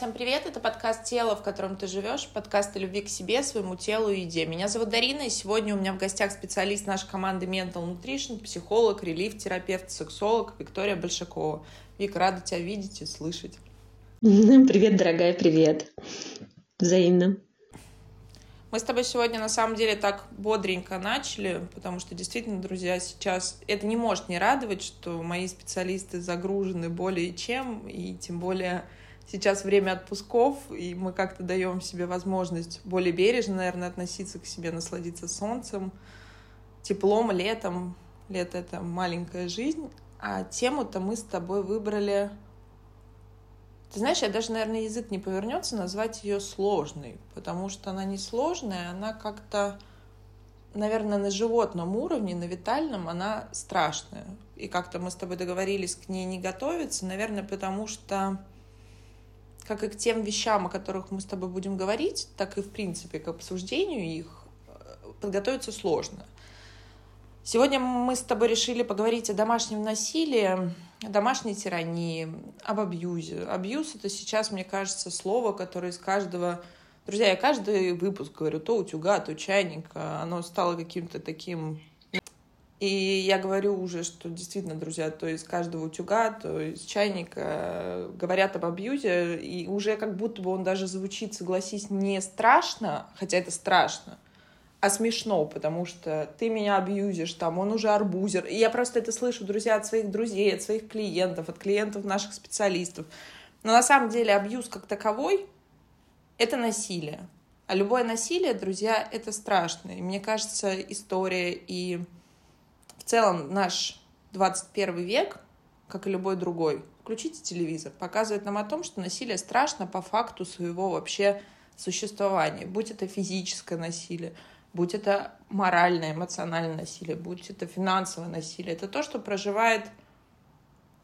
всем привет! Это подкаст «Тело, в котором ты живешь», подкаст о любви к себе, своему телу и еде. Меня зовут Дарина, и сегодня у меня в гостях специалист нашей команды Mental Nutrition, психолог, релиф-терапевт, сексолог Виктория Большакова. Вик, рада тебя видеть и слышать. Привет, дорогая, привет. Взаимно. Мы с тобой сегодня на самом деле так бодренько начали, потому что действительно, друзья, сейчас это не может не радовать, что мои специалисты загружены более чем, и тем более сейчас время отпусков, и мы как-то даем себе возможность более бережно, наверное, относиться к себе, насладиться солнцем, теплом, летом. Лето — это маленькая жизнь. А тему-то мы с тобой выбрали... Ты знаешь, я даже, наверное, язык не повернется назвать ее сложной, потому что она не сложная, она как-то, наверное, на животном уровне, на витальном, она страшная. И как-то мы с тобой договорились к ней не готовиться, наверное, потому что как и к тем вещам, о которых мы с тобой будем говорить, так и, в принципе, к обсуждению их, э, подготовиться сложно. Сегодня мы с тобой решили поговорить о домашнем насилии, о домашней тирании, об абьюзе. Абьюз — это сейчас, мне кажется, слово, которое из каждого... Друзья, я каждый выпуск говорю, то утюга, то чайника, оно стало каким-то таким и я говорю уже, что действительно, друзья, то из каждого утюга, то из чайника э, говорят об абьюзе, и уже как будто бы он даже звучит, согласись, не страшно, хотя это страшно, а смешно, потому что ты меня абьюзишь, там, он уже арбузер. И я просто это слышу, друзья, от своих друзей, от своих клиентов, от клиентов наших специалистов. Но на самом деле абьюз как таковой — это насилие. А любое насилие, друзья, это страшно. И мне кажется, история и целом наш 21 век, как и любой другой, включите телевизор, показывает нам о том, что насилие страшно по факту своего вообще существования. Будь это физическое насилие, будь это моральное, эмоциональное насилие, будь это финансовое насилие. Это то, что проживает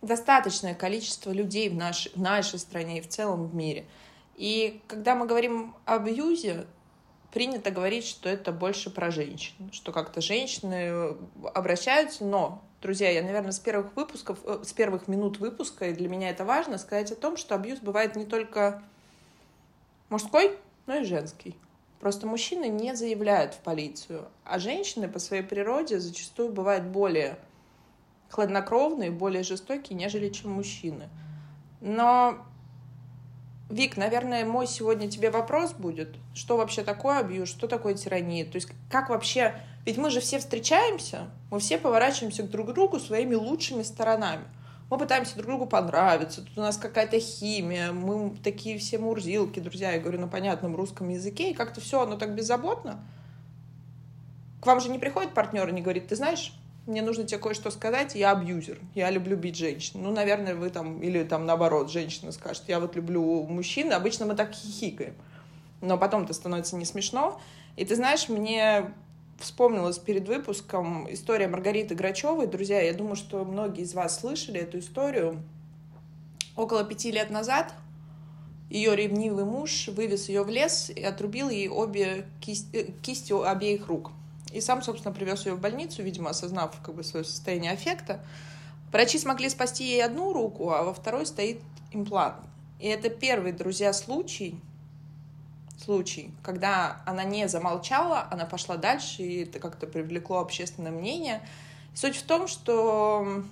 достаточное количество людей в, наш, в нашей стране и в целом в мире. И когда мы говорим об абьюзе, принято говорить, что это больше про женщин, что как-то женщины обращаются, но Друзья, я, наверное, с первых выпусков, э, с первых минут выпуска, и для меня это важно, сказать о том, что абьюз бывает не только мужской, но и женский. Просто мужчины не заявляют в полицию, а женщины по своей природе зачастую бывают более хладнокровные, более жестокие, нежели чем мужчины. Но Вик, наверное, мой сегодня тебе вопрос будет. Что вообще такое абьюз, что такое тирания? То есть как вообще... Ведь мы же все встречаемся, мы все поворачиваемся к друг другу своими лучшими сторонами. Мы пытаемся друг другу понравиться, тут у нас какая-то химия, мы такие все мурзилки, друзья, я говорю на понятном русском языке, и как-то все, оно так беззаботно. К вам же не приходит партнер и не говорит, ты знаешь, мне нужно тебе кое-что сказать, я абьюзер, я люблю бить женщин. Ну, наверное, вы там, или там наоборот, женщина скажет, я вот люблю мужчин, обычно мы так хихикаем. Но потом это становится не смешно. И ты знаешь, мне вспомнилась перед выпуском история Маргариты Грачевой. Друзья, я думаю, что многие из вас слышали эту историю. Около пяти лет назад ее ревнивый муж вывез ее в лес и отрубил ей обе кисти, э, кисти обеих рук. И сам, собственно, привез ее в больницу, видимо, осознав как бы свое состояние аффекта. Врачи смогли спасти ей одну руку, а во второй стоит имплант. И это первый, друзья, случай, случай, когда она не замолчала, она пошла дальше, и это как-то привлекло общественное мнение. Суть в том, что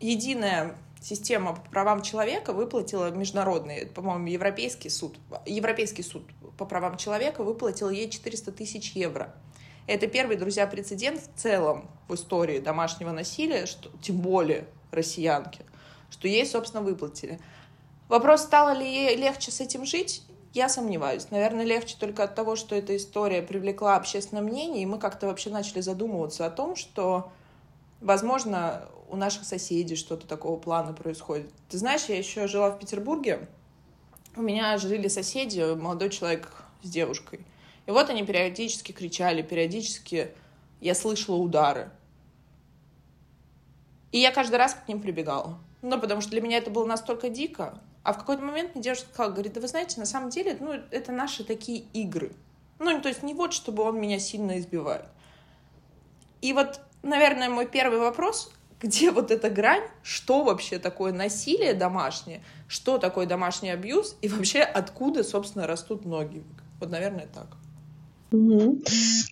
единая система по правам человека выплатила международный, по-моему, Европейский суд, Европейский суд по правам человека выплатил ей 400 тысяч евро. Это первый, друзья, прецедент в целом в истории домашнего насилия, что, тем более россиянки, что ей, собственно, выплатили. Вопрос, стало ли ей легче с этим жить, я сомневаюсь. Наверное, легче только от того, что эта история привлекла общественное мнение, и мы как-то вообще начали задумываться о том, что, возможно, у наших соседей что-то такого плана происходит. Ты знаешь, я еще жила в Петербурге, у меня жили соседи, молодой человек с девушкой. И вот они периодически кричали, периодически я слышала удары. И я каждый раз к ним прибегала. Ну, потому что для меня это было настолько дико. А в какой-то момент мне девушка сказала, говорит, да вы знаете, на самом деле, ну, это наши такие игры. Ну, то есть не вот, чтобы он меня сильно избивает. И вот, наверное, мой первый вопрос, где вот эта грань, что вообще такое насилие домашнее, что такое домашний абьюз и вообще откуда, собственно, растут ноги. Вот, наверное, так. Угу.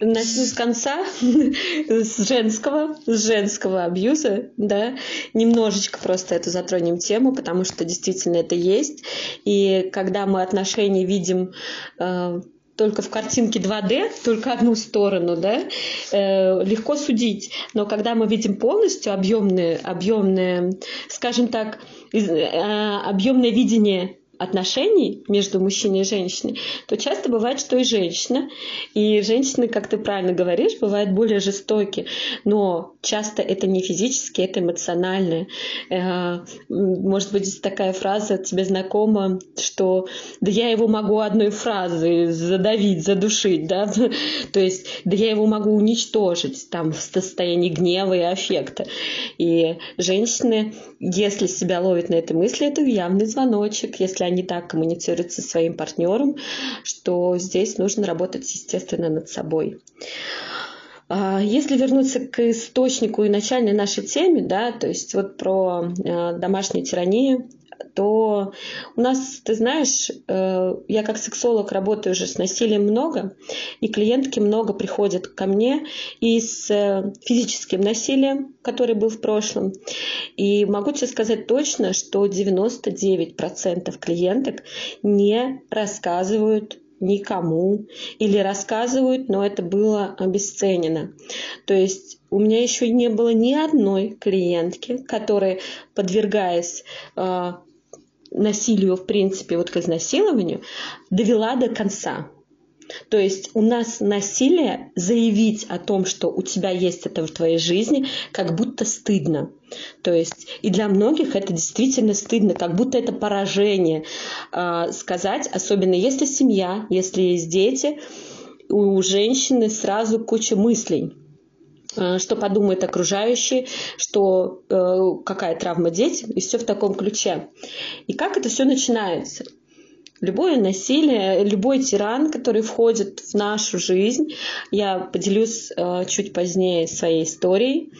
Начну с конца, с женского, с женского абьюза, да, немножечко просто эту затронем тему, потому что действительно это есть. И когда мы отношения видим э, только в картинке 2D, только одну сторону, да, э, легко судить. Но когда мы видим полностью объемное, объемное, скажем так, э, объемное видение отношений между мужчиной и женщиной, то часто бывает, что и женщина. И женщины, как ты правильно говоришь, бывают более жестокие. Но часто это не физически, это эмоциональное. Э, может быть, такая фраза тебе знакома, что да я его могу одной фразой задавить, задушить, да? То есть да я его могу уничтожить там в состоянии гнева и аффекта. И женщины, если себя ловят на этой мысли, это явный звоночек. Если они так коммуницируют со своим партнером, что здесь нужно работать, естественно, над собой. А, если вернуться к источнику и начальной нашей теме, да, то есть вот про э, домашнюю тиранию, то у нас, ты знаешь, э, я как сексолог работаю уже с насилием много, и клиентки много приходят ко мне и с э, физическим насилием, который был в прошлом. И могу тебе сказать точно, что 99% клиенток не рассказывают никому или рассказывают, но это было обесценено. То есть у меня еще не было ни одной клиентки, которая, подвергаясь э, насилию, в принципе, вот к изнасилованию, довела до конца. То есть у нас насилие заявить о том, что у тебя есть это в твоей жизни, как будто стыдно. То есть и для многих это действительно стыдно, как будто это поражение э, сказать, особенно если семья, если есть дети, у женщины сразу куча мыслей что подумают окружающие, что э, какая травма детям, и все в таком ключе. И как это все начинается? Любое насилие, любой тиран, который входит в нашу жизнь, я поделюсь э, чуть позднее своей историей.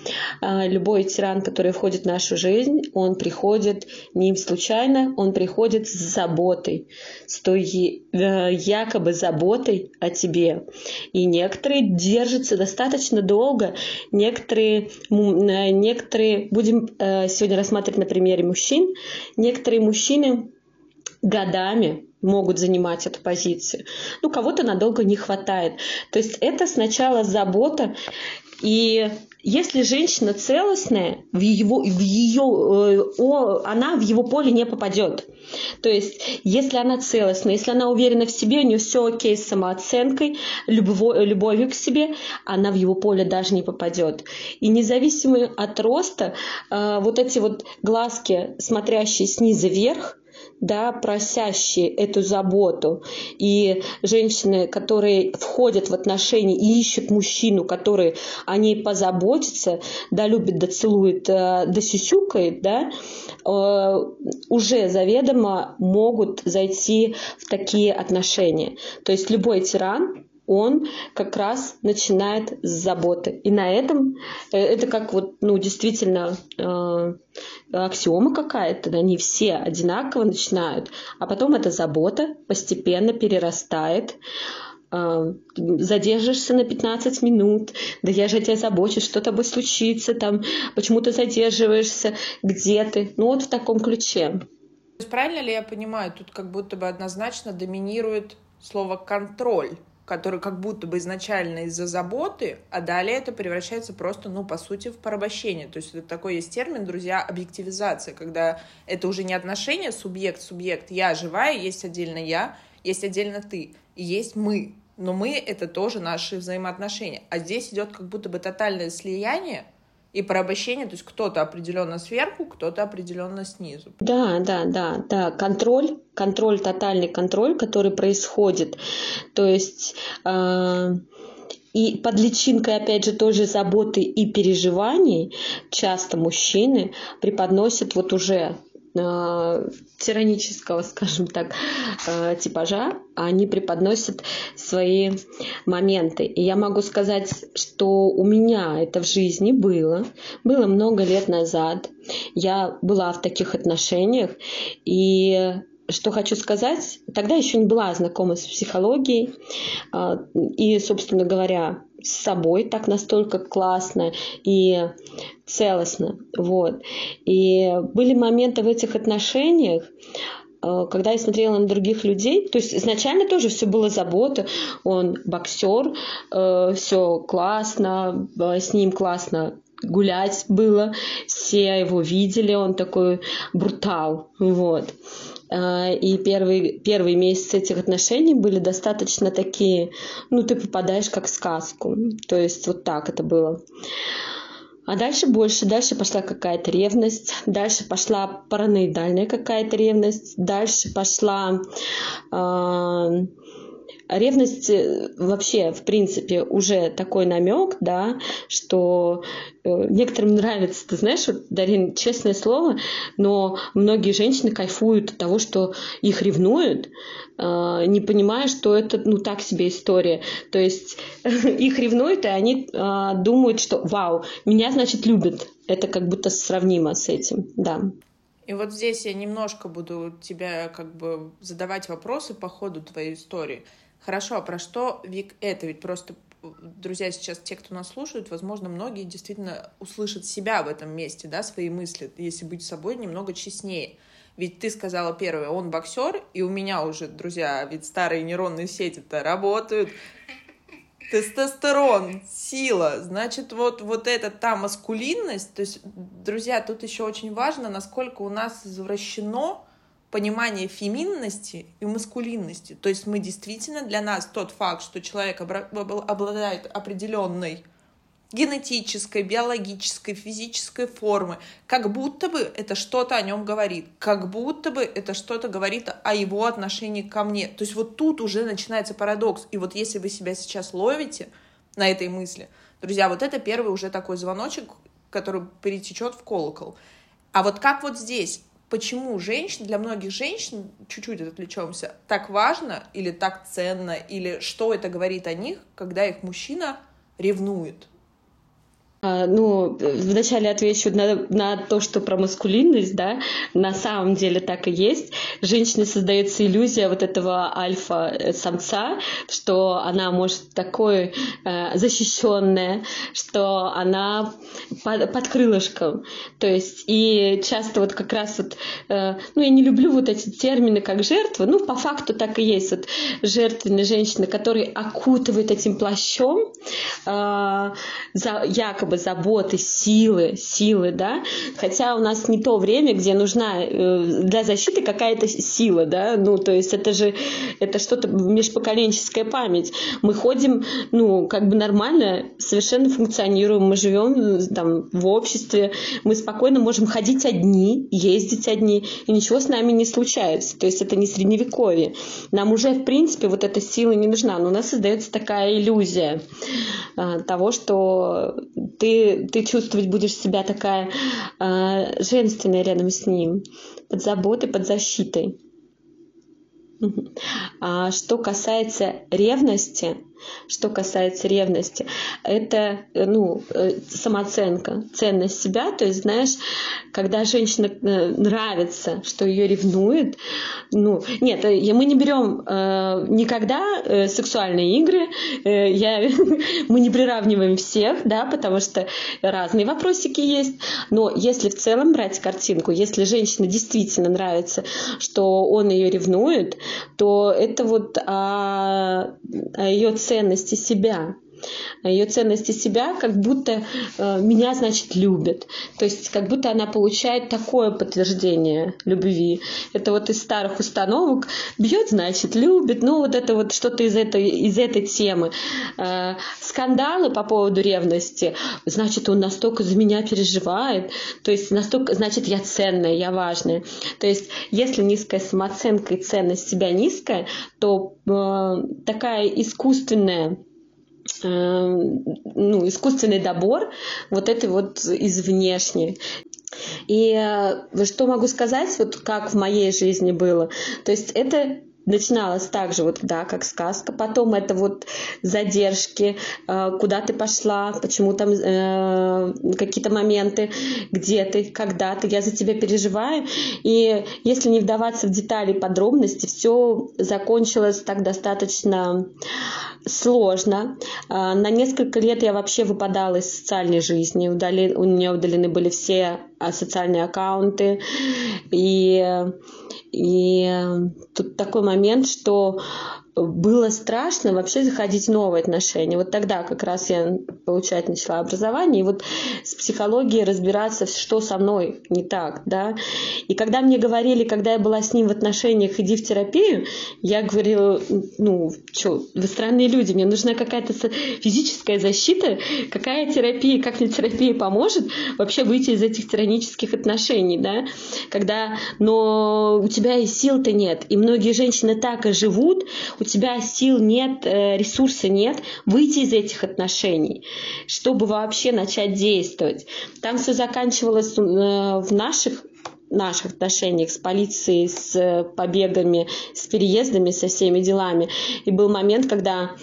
Э, любой тиран, который входит в нашу жизнь, он приходит не случайно, он приходит с заботой, с той э, якобы заботой о тебе. И некоторые держатся достаточно долго, некоторые, некоторые будем сегодня рассматривать на примере мужчин, некоторые мужчины годами могут занимать эту позицию. Ну, кого-то надолго не хватает. То есть это сначала забота. И если женщина целостная, в его, в ее, э, о, она в его поле не попадет. То есть, если она целостная, если она уверена в себе, у нее все окей с самооценкой, любовью, любовью к себе, она в его поле даже не попадет. И независимо от роста, э, вот эти вот глазки, смотрящие снизу вверх, да, просящие эту заботу. И женщины, которые входят в отношения и ищут мужчину, который о ней позаботится, да, любит, да целует, э, да сюсюкает, да, э, уже заведомо могут зайти в такие отношения. То есть любой тиран, он как раз начинает с заботы. И на этом э, это как вот, ну, действительно э, аксиома какая-то, они все одинаково начинают, а потом эта забота постепенно перерастает э, задержишься на 15 минут, да я же о тебе забочусь, что тобой случится, там, почему ты задерживаешься, где ты, ну вот в таком ключе. Правильно ли я понимаю, тут как будто бы однозначно доминирует слово «контроль», который как будто бы изначально из-за заботы, а далее это превращается просто, ну, по сути, в порабощение. То есть это такой есть термин, друзья, объективизация, когда это уже не отношение субъект-субъект, я живая, есть отдельно я, есть отдельно ты, и есть мы. Но мы — это тоже наши взаимоотношения. А здесь идет как будто бы тотальное слияние — и порабощение, то есть кто-то определенно сверху, кто-то определенно снизу. Да, да, да, да, контроль, контроль, тотальный контроль, который происходит, то есть э, и под личинкой, опять же, тоже заботы и переживаний часто мужчины преподносят вот уже тиранического, скажем так, э, типажа, они преподносят свои моменты. И я могу сказать, что у меня это в жизни было. Было много лет назад. Я была в таких отношениях. И что хочу сказать, тогда еще не была знакома с психологией. А, и, собственно говоря, с собой так настолько классно и целостно. Вот. И были моменты в этих отношениях, э, когда я смотрела на других людей, то есть изначально тоже все было забота, он боксер, э, все классно, с ним классно гулять было, все его видели, он такой брутал, вот. А, и первые, первые месяцы этих отношений были достаточно такие, ну, ты попадаешь как в сказку. То есть вот так это было. А дальше больше, дальше пошла какая-то ревность, дальше пошла параноидальная какая-то ревность, дальше пошла э, ревность э, вообще, в принципе, уже такой намек, да, что э, некоторым нравится, ты знаешь, вот, Дарин, честное слово, но многие женщины кайфуют от того, что их ревнуют, э, не понимая, что это, ну, так себе история. То есть их ревнуют, и они думают, что, вау, меня, значит, любят. Это как будто сравнимо с этим, да. И вот здесь я немножко буду тебя как бы задавать вопросы по ходу твоей истории. Хорошо, а про что, Вик, это? Ведь просто, друзья, сейчас те, кто нас слушают, возможно, многие действительно услышат себя в этом месте, да, свои мысли, если быть собой немного честнее. Ведь ты сказала первое, он боксер, и у меня уже, друзья, ведь старые нейронные сети-то работают. Тестостерон, сила, значит, вот, вот эта та маскулинность, то есть, друзья, тут еще очень важно, насколько у нас извращено понимание феминности и маскулинности. То есть мы действительно для нас тот факт, что человек обладает определенной генетической, биологической, физической формы, как будто бы это что-то о нем говорит, как будто бы это что-то говорит о его отношении ко мне. То есть вот тут уже начинается парадокс. И вот если вы себя сейчас ловите на этой мысли, друзья, вот это первый уже такой звоночек, который перетечет в колокол. А вот как вот здесь почему женщин, для многих женщин, чуть-чуть отвлечемся, так важно или так ценно, или что это говорит о них, когда их мужчина ревнует. А, ну, вначале отвечу на, на то, что про маскулинность, да, на самом деле так и есть. Женщине создается иллюзия вот этого альфа-самца, что она может такой э, защищенная, что она под, под крылышком. То есть, и часто вот как раз вот, э, ну, я не люблю вот эти термины как жертва, ну, по факту так и есть вот жертвенные женщины, которые окутывают этим плащом, э, за, якобы якобы заботы, силы, силы, да, хотя у нас не то время, где нужна э, для защиты какая-то сила, да, ну, то есть это же, это что-то межпоколенческая память. Мы ходим, ну, как бы нормально, совершенно функционируем, мы живем там в обществе, мы спокойно можем ходить одни, ездить одни, и ничего с нами не случается. То есть это не средневековье. Нам уже, в принципе, вот эта сила не нужна, но у нас создается такая иллюзия а, того, что ты, ты чувствовать будешь себя такая э, женственная рядом с ним, под заботой, под защитой. А что касается ревности, что касается ревности, это ну, э, самооценка, ценность себя. То есть, знаешь, когда женщина э, нравится, что ее ревнует, ну, нет, э, мы не берем э, никогда э, сексуальные игры, э, я, мы не приравниваем всех, да, потому что разные вопросики есть. Но если в целом брать картинку, если женщине действительно нравится, что он ее ревнует, то это вот о, о ее ценности себя ее ценности себя, как будто э, меня, значит, любят. То есть как будто она получает такое подтверждение любви. Это вот из старых установок бьет, значит, любит. Ну, вот это вот что-то из этой, из этой темы. Э, скандалы по поводу ревности. Значит, он настолько за меня переживает. То есть настолько, значит, я ценная, я важная. То есть если низкая самооценка и ценность себя низкая, то э, такая искусственная ну, искусственный добор вот этой вот из внешней. И э, что могу сказать, вот как в моей жизни было. То есть это начиналось так же, вот, да, как сказка. Потом это вот задержки, э, куда ты пошла, почему там э, какие-то моменты, где ты, когда ты, я за тебя переживаю. И если не вдаваться в детали, подробности, все закончилось так достаточно сложно. Э, на несколько лет я вообще выпадала из социальной жизни. Удали, у меня удалены были все социальные аккаунты. И и э, тут такой момент, что было страшно вообще заходить в новые отношения. Вот тогда как раз я получать начала образование, и вот с психологией разбираться, что со мной не так, да. И когда мне говорили, когда я была с ним в отношениях, иди в терапию, я говорила, ну, что, вы странные люди, мне нужна какая-то физическая защита, какая терапия, как мне терапия поможет вообще выйти из этих тиранических отношений, да, когда, но у тебя и сил-то нет, и многие женщины так и живут, у тебя сил нет, э, ресурса нет выйти из этих отношений, чтобы вообще начать действовать. Там все заканчивалось э, в наших наших отношениях с полицией, с побегами, с переездами, со всеми делами. И был момент, когда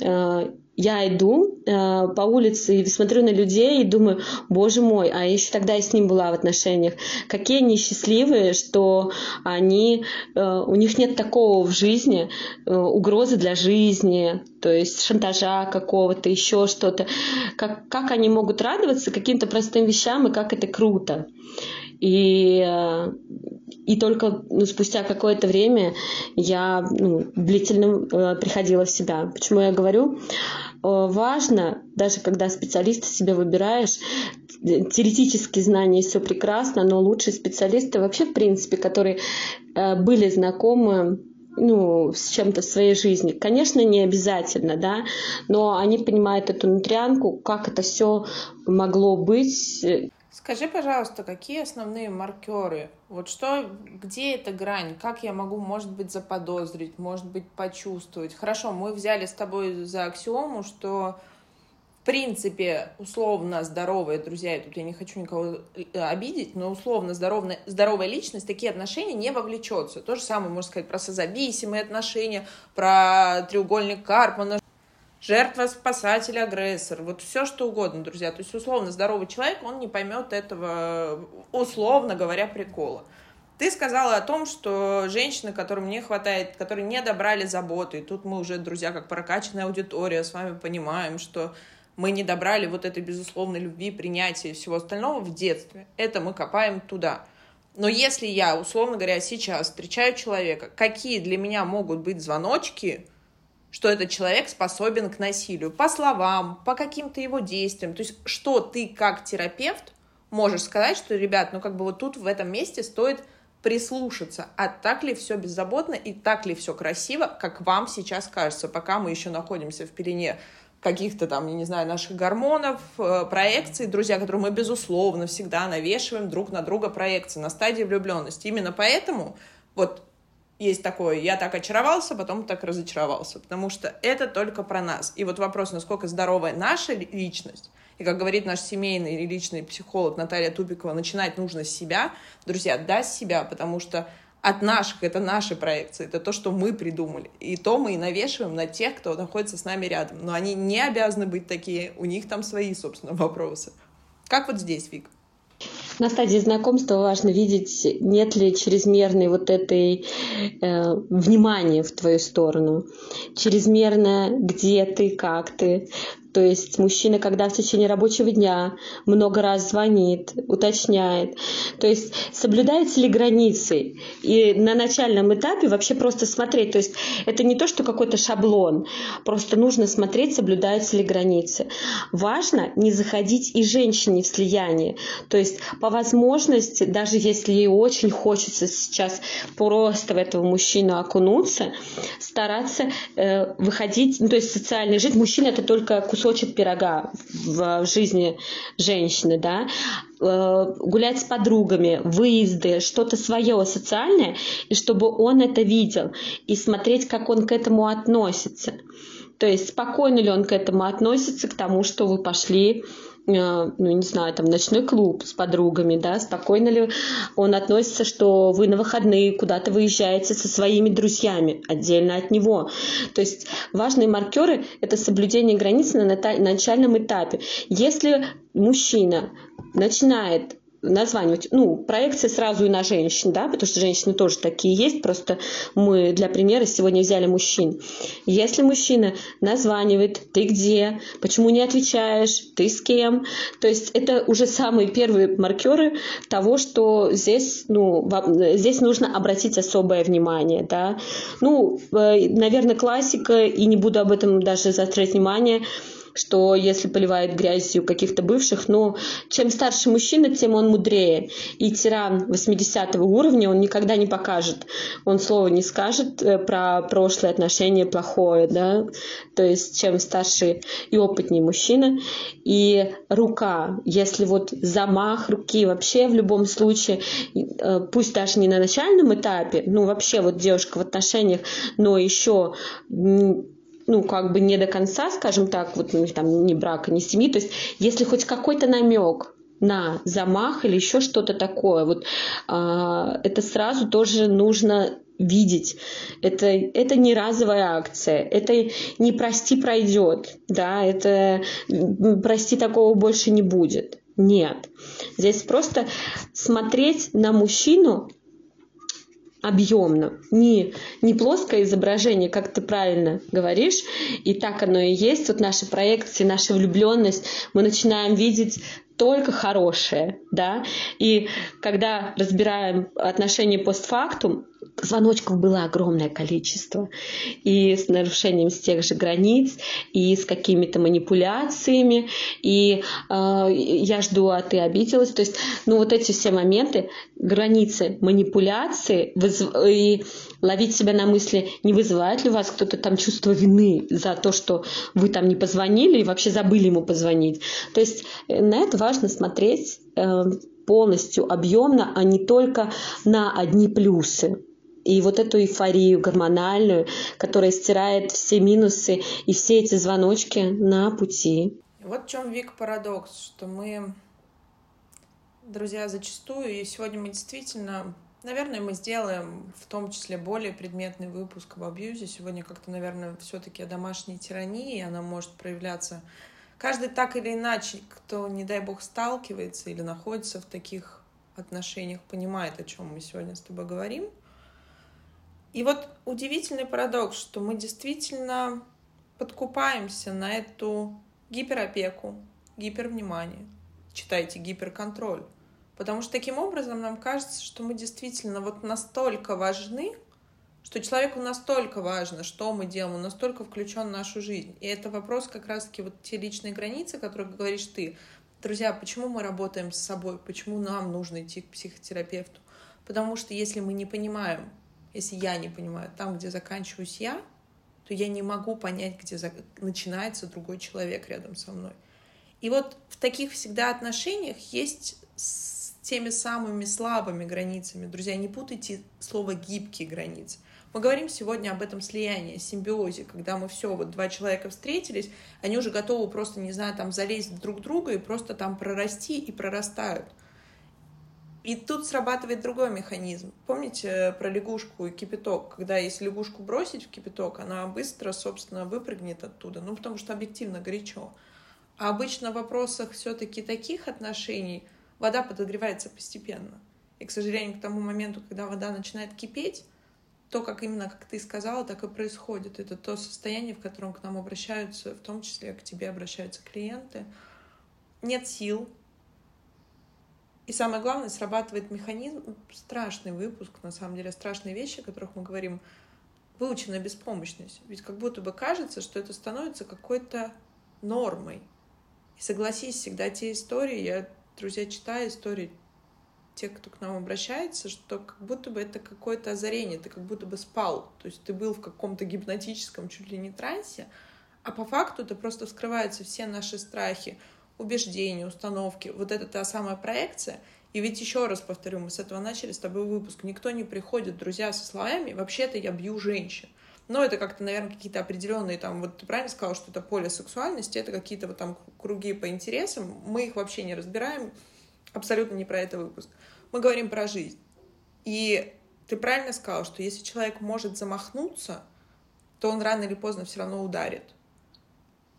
э, я иду э, по улице и смотрю на людей и думаю, боже мой, а еще тогда я с ним была в отношениях, какие они счастливые, что они, э, у них нет такого в жизни, э, угрозы для жизни, то есть шантажа какого-то, еще что-то. Как, как они могут радоваться каким-то простым вещам и как это круто. И, э, и только ну, спустя какое-то время я ну, длительно э, приходила в себя. Почему я говорю? Э, важно, даже когда специалиста себе выбираешь, теоретические знания все прекрасно, но лучшие специалисты вообще, в принципе, которые были знакомы ну, с чем-то в своей жизни. Конечно, не обязательно, да, но они понимают эту нутрянку, как это все могло быть. Скажи, пожалуйста, какие основные маркеры? Вот что, где эта грань? Как я могу, может быть, заподозрить, может быть, почувствовать? Хорошо, мы взяли с тобой за аксиому, что в принципе, условно здоровые друзья, и тут я не хочу никого э, обидеть, но условно здоровая, здоровая личность такие отношения не вовлечется. То же самое можно сказать про созависимые отношения, про треугольник Карпмана, жертва, спасатель, агрессор, вот все что угодно, друзья. То есть, условно, здоровый человек, он не поймет этого, условно говоря, прикола. Ты сказала о том, что женщины, которым не хватает, которые не добрали заботы, и тут мы уже, друзья, как прокачанная аудитория, с вами понимаем, что мы не добрали вот этой безусловной любви, принятия и всего остального в детстве. Это мы копаем туда. Но если я, условно говоря, сейчас встречаю человека, какие для меня могут быть звоночки, что этот человек способен к насилию по словам, по каким-то его действиям. То есть, что ты как терапевт можешь сказать, что, ребят, ну как бы вот тут в этом месте стоит прислушаться, а так ли все беззаботно и так ли все красиво, как вам сейчас кажется, пока мы еще находимся в пелене каких-то там, я не знаю, наших гормонов, э, проекций, друзья, которые мы, безусловно, всегда навешиваем друг на друга проекции на стадии влюбленности. Именно поэтому вот есть такое, я так очаровался, потом так разочаровался, потому что это только про нас. И вот вопрос, насколько здоровая наша личность, и как говорит наш семейный и личный психолог Наталья Тупикова, начинать нужно с себя. Друзья, да, с себя, потому что от наших, это наши проекции, это то, что мы придумали. И то мы и навешиваем на тех, кто находится с нами рядом. Но они не обязаны быть такие, у них там свои, собственно, вопросы. Как вот здесь, Вик? На стадии знакомства важно видеть, нет ли чрезмерной вот этой э, внимания в твою сторону. Чрезмерно где ты, как ты, то есть мужчина, когда в течение рабочего дня много раз звонит, уточняет. То есть соблюдаются ли границы. И на начальном этапе вообще просто смотреть. То есть это не то, что какой-то шаблон. Просто нужно смотреть, соблюдаются ли границы. Важно не заходить и женщине в слияние. То есть по возможности, даже если ей очень хочется сейчас просто в этого мужчину окунуться, стараться э, выходить, ну, то есть социально жить. Мужчина это только кусок кусочек пирога в жизни женщины, да, э, гулять с подругами, выезды, что-то свое социальное, и чтобы он это видел, и смотреть, как он к этому относится. То есть спокойно ли он к этому относится, к тому, что вы пошли ну, не знаю, там, ночной клуб с подругами, да, спокойно ли он относится, что вы на выходные куда-то выезжаете со своими друзьями отдельно от него. То есть важные маркеры – это соблюдение границ на начальном этапе. Если мужчина начинает названивать, ну, проекция сразу и на женщин, да, потому что женщины тоже такие есть, просто мы для примера сегодня взяли мужчин. Если мужчина названивает, ты где, почему не отвечаешь, ты с кем, то есть это уже самые первые маркеры того, что здесь, ну, здесь нужно обратить особое внимание, да. Ну, э, наверное, классика, и не буду об этом даже заострять внимание, что если поливает грязью каких-то бывших, но чем старше мужчина, тем он мудрее. И тиран 80 уровня он никогда не покажет. Он слова не скажет э, про прошлые отношения плохое, да. То есть чем старше и опытнее мужчина. И рука, если вот замах руки вообще в любом случае, э, пусть даже не на начальном этапе, ну вообще вот девушка в отношениях, но еще ну, как бы не до конца, скажем так, вот ну, там ни брака, ни семьи. То есть, если хоть какой-то намек на замах или еще что-то такое, вот а, это сразу тоже нужно видеть. Это, это не разовая акция, это не прости пройдет, да, это прости такого больше не будет. Нет. Здесь просто смотреть на мужчину объемно, не, не плоское изображение, как ты правильно говоришь, и так оно и есть. Вот наши проекции, наша влюбленность, мы начинаем видеть только хорошее, да, и когда разбираем отношения постфактум, звоночков было огромное количество. И с нарушением с тех же границ, и с какими-то манипуляциями, и э, я жду, а ты обиделась. То есть, ну вот эти все моменты, границы манипуляции вызв... и ловить себя на мысли, не вызывает ли у вас кто-то там чувство вины за то, что вы там не позвонили и вообще забыли ему позвонить. То есть э, на это важно смотреть э, полностью объемно, а не только на одни плюсы и вот эту эйфорию гормональную, которая стирает все минусы и все эти звоночки на пути. Вот в чем Вик парадокс, что мы, друзья, зачастую, и сегодня мы действительно, наверное, мы сделаем в том числе более предметный выпуск об абьюзе. Сегодня как-то, наверное, все-таки о домашней тирании, она может проявляться каждый так или иначе, кто, не дай бог, сталкивается или находится в таких отношениях, понимает, о чем мы сегодня с тобой говорим — и вот удивительный парадокс, что мы действительно подкупаемся на эту гиперопеку, гипервнимание, читайте гиперконтроль. Потому что таким образом нам кажется, что мы действительно вот настолько важны, что человеку настолько важно, что мы делаем, он настолько включен в нашу жизнь. И это вопрос как раз-таки вот те личные границы, которые говоришь ты. Друзья, почему мы работаем с собой? Почему нам нужно идти к психотерапевту? Потому что если мы не понимаем, если я не понимаю там, где заканчиваюсь я, то я не могу понять, где начинается другой человек рядом со мной. И вот в таких всегда отношениях есть с теми самыми слабыми границами. Друзья, не путайте слово «гибкие границы». Мы говорим сегодня об этом слиянии, симбиозе, когда мы все, вот два человека встретились, они уже готовы просто, не знаю, там залезть друг друга и просто там прорасти и прорастают. И тут срабатывает другой механизм. Помните э, про лягушку и кипяток? Когда если лягушку бросить в кипяток, она быстро, собственно, выпрыгнет оттуда, ну, потому что объективно горячо. А обычно в вопросах все-таки таких отношений вода подогревается постепенно. И, к сожалению, к тому моменту, когда вода начинает кипеть, то, как именно, как ты сказала, так и происходит. Это то состояние, в котором к нам обращаются, в том числе к тебе обращаются клиенты. Нет сил, и самое главное, срабатывает механизм, страшный выпуск, на самом деле, страшные вещи, о которых мы говорим, выученная беспомощность. Ведь как будто бы кажется, что это становится какой-то нормой. И согласись, всегда те истории, я, друзья, читаю истории тех, кто к нам обращается, что как будто бы это какое-то озарение, ты как будто бы спал, то есть ты был в каком-то гипнотическом чуть ли не трансе, а по факту это просто вскрываются все наши страхи, убеждения, установки, вот это та самая проекция. И ведь еще раз повторю, мы с этого начали с тобой выпуск. Никто не приходит, друзья, со словами «вообще-то я бью женщин». но это как-то, наверное, какие-то определенные там, вот ты правильно сказала, что это поле сексуальности, это какие-то вот там круги по интересам, мы их вообще не разбираем, абсолютно не про это выпуск. Мы говорим про жизнь. И ты правильно сказал, что если человек может замахнуться, то он рано или поздно все равно ударит.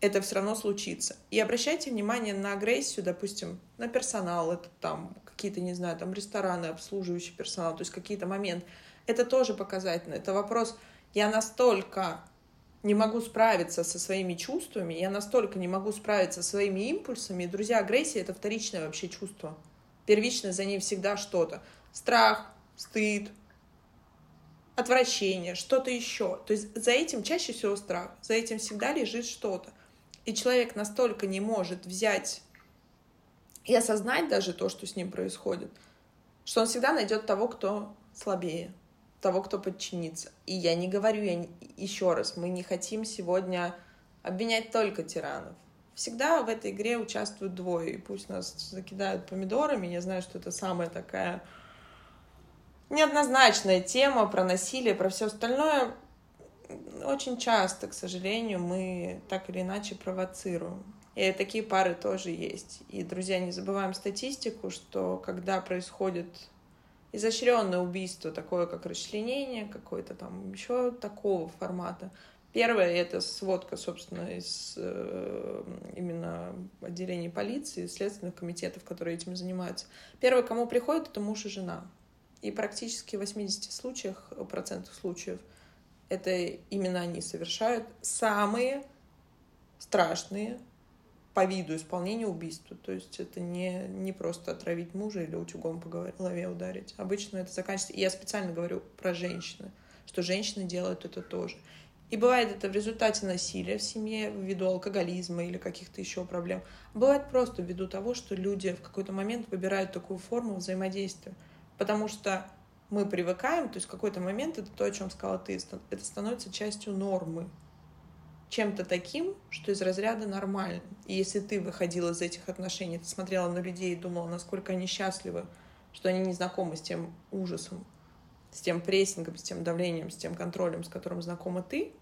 Это все равно случится. И обращайте внимание на агрессию, допустим, на персонал, это там какие-то, не знаю, там рестораны, обслуживающий персонал, то есть какие-то моменты. Это тоже показательно. Это вопрос, я настолько не могу справиться со своими чувствами, я настолько не могу справиться со своими импульсами. Друзья, агрессия — это вторичное вообще чувство. Первичное за ней всегда что-то. Страх, стыд, отвращение, что-то еще. То есть за этим чаще всего страх, за этим всегда лежит что-то. И человек настолько не может взять и осознать даже то, что с ним происходит, что он всегда найдет того, кто слабее, того, кто подчинится. И я не говорю, я еще раз, мы не хотим сегодня обвинять только тиранов. Всегда в этой игре участвуют двое, и пусть нас закидают помидорами, я знаю, что это самая такая неоднозначная тема про насилие, про все остальное. Очень часто, к сожалению, мы так или иначе провоцируем. И такие пары тоже есть. И, друзья, не забываем статистику, что когда происходит изощренное убийство, такое как расчленение, какое-то там еще такого формата. Первое — это сводка, собственно, из э, именно отделений полиции, следственных комитетов, которые этим занимаются. Первое, кому приходит, это муж и жена. И практически в 80 случаях, процентах случаев это именно они совершают самые страшные по виду исполнения убийства. То есть это не, не просто отравить мужа или утюгом по голове ударить. Обычно это заканчивается... И я специально говорю про женщины, что женщины делают это тоже. И бывает это в результате насилия в семье ввиду алкоголизма или каких-то еще проблем. Бывает просто ввиду того, что люди в какой-то момент выбирают такую форму взаимодействия. Потому что мы привыкаем, то есть в какой-то момент это то, о чем сказала ты, это становится частью нормы чем-то таким, что из разряда нормально. И если ты выходила из этих отношений, ты смотрела на людей и думала, насколько они счастливы, что они не знакомы с тем ужасом, с тем прессингом, с тем давлением, с тем контролем, с которым знакома ты,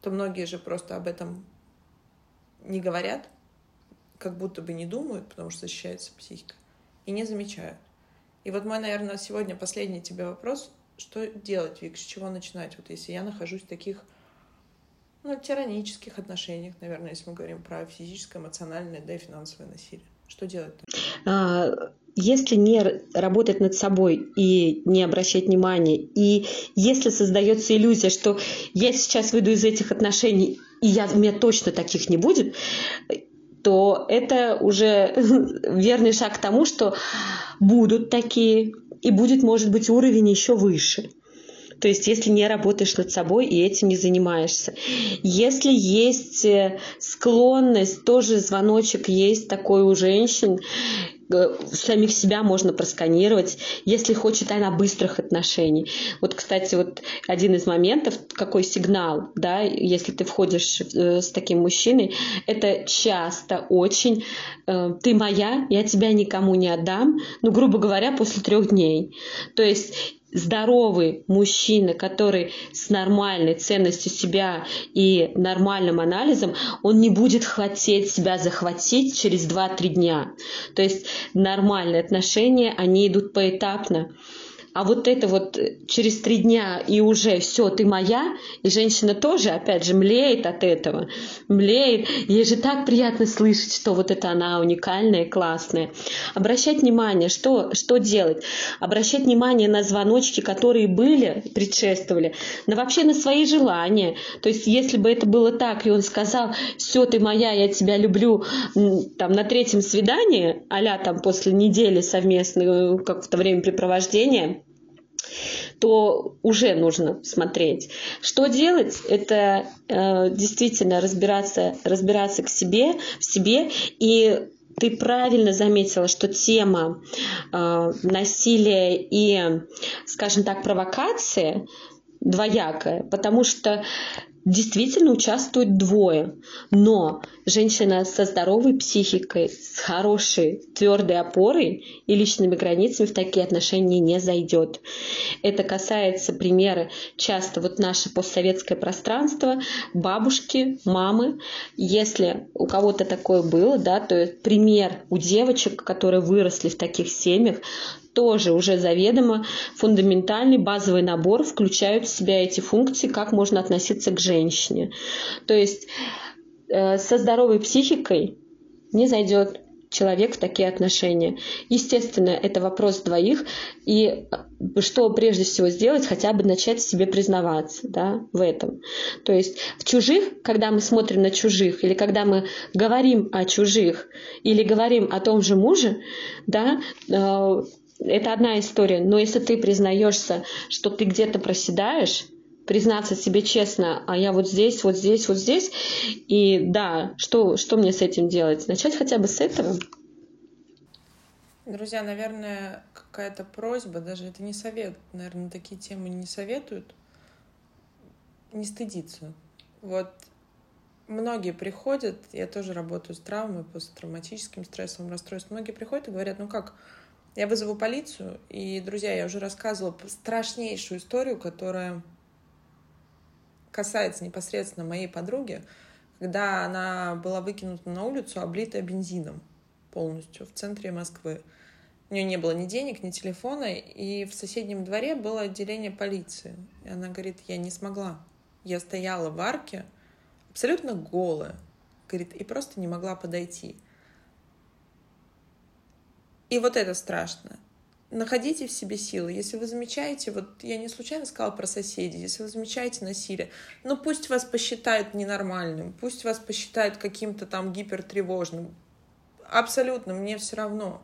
то многие же просто об этом не говорят, как будто бы не думают, потому что защищается психика, и не замечают. И вот мой, наверное, сегодня последний тебе вопрос. Что делать, Вик, с чего начинать? Вот если я нахожусь в таких ну, тиранических отношениях, наверное, если мы говорим про физическое, эмоциональное, да и финансовое насилие. Что делать? А, если не работать над собой и не обращать внимания, и если создается иллюзия, что я сейчас выйду из этих отношений, и я, у меня точно таких не будет, то это уже верный шаг к тому, что будут такие, и будет, может быть, уровень еще выше. То есть, если не работаешь над собой и этим не занимаешься. Если есть э, склонность, тоже звоночек есть такой у женщин, самих себя можно просканировать, если хочет она быстрых отношений. Вот, кстати, вот один из моментов, какой сигнал, да, если ты входишь э, с таким мужчиной, это часто очень ты моя, я тебя никому не отдам, ну, грубо говоря, после трех дней. То есть здоровый мужчина, который с нормальной ценностью себя и нормальным анализом, он не будет хотеть себя захватить через 2-3 дня. То есть нормальные отношения, они идут поэтапно. А вот это вот через три дня и уже все, ты моя, и женщина тоже, опять же, млеет от этого, млеет. Ей же так приятно слышать, что вот это она уникальная классная. Обращать внимание, что, что делать? Обращать внимание на звоночки, которые были, предшествовали, на вообще на свои желания. То есть, если бы это было так, и он сказал, все, ты моя, я тебя люблю, там, на третьем свидании, а там после недели совместного какого-то времяпрепровождения, то уже нужно смотреть. Что делать? Это э, действительно разбираться, разбираться к себе, в себе и ты правильно заметила, что тема э, насилия и, скажем так, провокации двоякая, потому что действительно участвуют двое. Но женщина со здоровой психикой, с хорошей твердой опорой и личными границами в такие отношения не зайдет. Это касается примера часто вот наше постсоветское пространство, бабушки, мамы. Если у кого-то такое было, да, то пример у девочек, которые выросли в таких семьях, тоже уже заведомо фундаментальный базовый набор включают в себя эти функции, как можно относиться к женщине. То есть э, со здоровой психикой не зайдет человек в такие отношения. Естественно, это вопрос двоих, и э, что прежде всего сделать, хотя бы начать себе признаваться да, в этом. То есть в чужих, когда мы смотрим на чужих, или когда мы говорим о чужих, или говорим о том же муже, да, э, это одна история. Но если ты признаешься, что ты где-то проседаешь, признаться себе честно, а я вот здесь, вот здесь, вот здесь, и да, что, что мне с этим делать? Начать хотя бы с этого. Друзья, наверное, какая-то просьба, даже это не совет, наверное, такие темы не советуют, не стыдиться. Вот многие приходят, я тоже работаю с травмой, посттравматическим стрессовым расстройством, многие приходят и говорят, ну как, я вызову полицию, и, друзья, я уже рассказывала страшнейшую историю, которая касается непосредственно моей подруги, когда она была выкинута на улицу, облитая бензином полностью в центре Москвы. У нее не было ни денег, ни телефона, и в соседнем дворе было отделение полиции. И она говорит, я не смогла. Я стояла в арке, абсолютно голая, говорит, и просто не могла подойти. И вот это страшно. Находите в себе силы. Если вы замечаете, вот я не случайно сказала про соседей, если вы замечаете насилие, ну пусть вас посчитают ненормальным, пусть вас посчитают каким-то там гипертревожным. Абсолютно, мне все равно.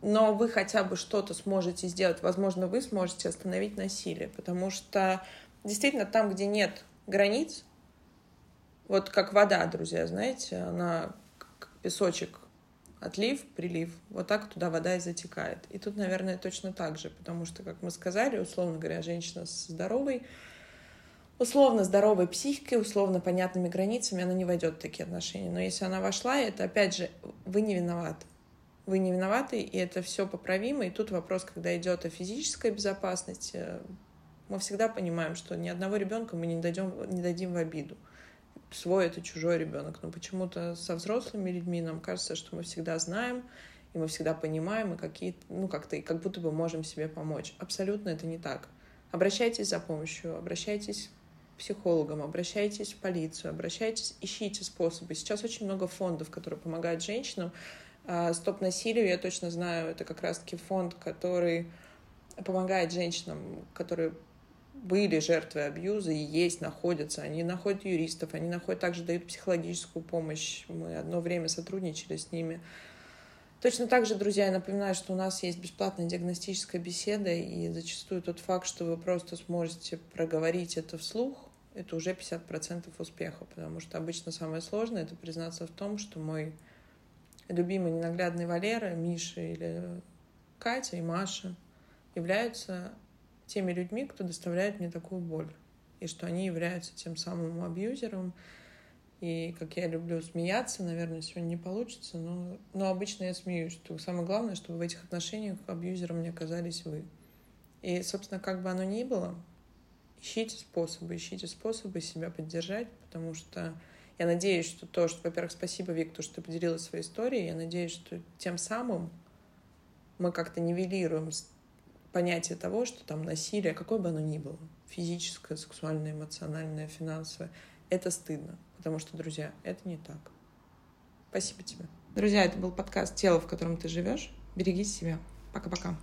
Но вы хотя бы что-то сможете сделать. Возможно, вы сможете остановить насилие, потому что действительно там, где нет границ, вот как вода, друзья, знаете, она как песочек отлив, прилив, вот так туда вода и затекает. И тут, наверное, точно так же, потому что, как мы сказали, условно говоря, женщина с здоровой, условно здоровой психикой, условно понятными границами, она не войдет в такие отношения. Но если она вошла, это, опять же, вы не виноваты. Вы не виноваты, и это все поправимо. И тут вопрос, когда идет о физической безопасности, мы всегда понимаем, что ни одного ребенка мы не, дадим, не дадим в обиду свой это чужой ребенок. Но почему-то со взрослыми людьми нам кажется, что мы всегда знаем, и мы всегда понимаем, и какие ну, как-то, и как будто бы можем себе помочь. Абсолютно это не так. Обращайтесь за помощью, обращайтесь к психологам, обращайтесь в полицию, обращайтесь, ищите способы. Сейчас очень много фондов, которые помогают женщинам. А, Стоп насилию, я точно знаю, это как раз-таки фонд, который помогает женщинам, которые были жертвы абьюза и есть, находятся. Они находят юристов, они находят, также дают психологическую помощь. Мы одно время сотрудничали с ними. Точно так же, друзья, я напоминаю, что у нас есть бесплатная диагностическая беседа, и зачастую тот факт, что вы просто сможете проговорить это вслух, это уже 50% успеха, потому что обычно самое сложное — это признаться в том, что мой любимый ненаглядный Валера, Миша или Катя и Маша являются теми людьми, кто доставляет мне такую боль. И что они являются тем самым абьюзером. И как я люблю смеяться, наверное, сегодня не получится, но, но обычно я смеюсь, что самое главное, чтобы в этих отношениях абьюзером не оказались вы. И, собственно, как бы оно ни было, ищите способы, ищите способы себя поддержать, потому что я надеюсь, что то, что, во-первых, спасибо, Вик, то, что ты поделилась своей историей, я надеюсь, что тем самым мы как-то нивелируем понятие того, что там насилие, какое бы оно ни было, физическое, сексуальное, эмоциональное, финансовое, это стыдно. Потому что, друзья, это не так. Спасибо тебе. Друзья, это был подкаст «Тело, в котором ты живешь». Береги себя. Пока-пока.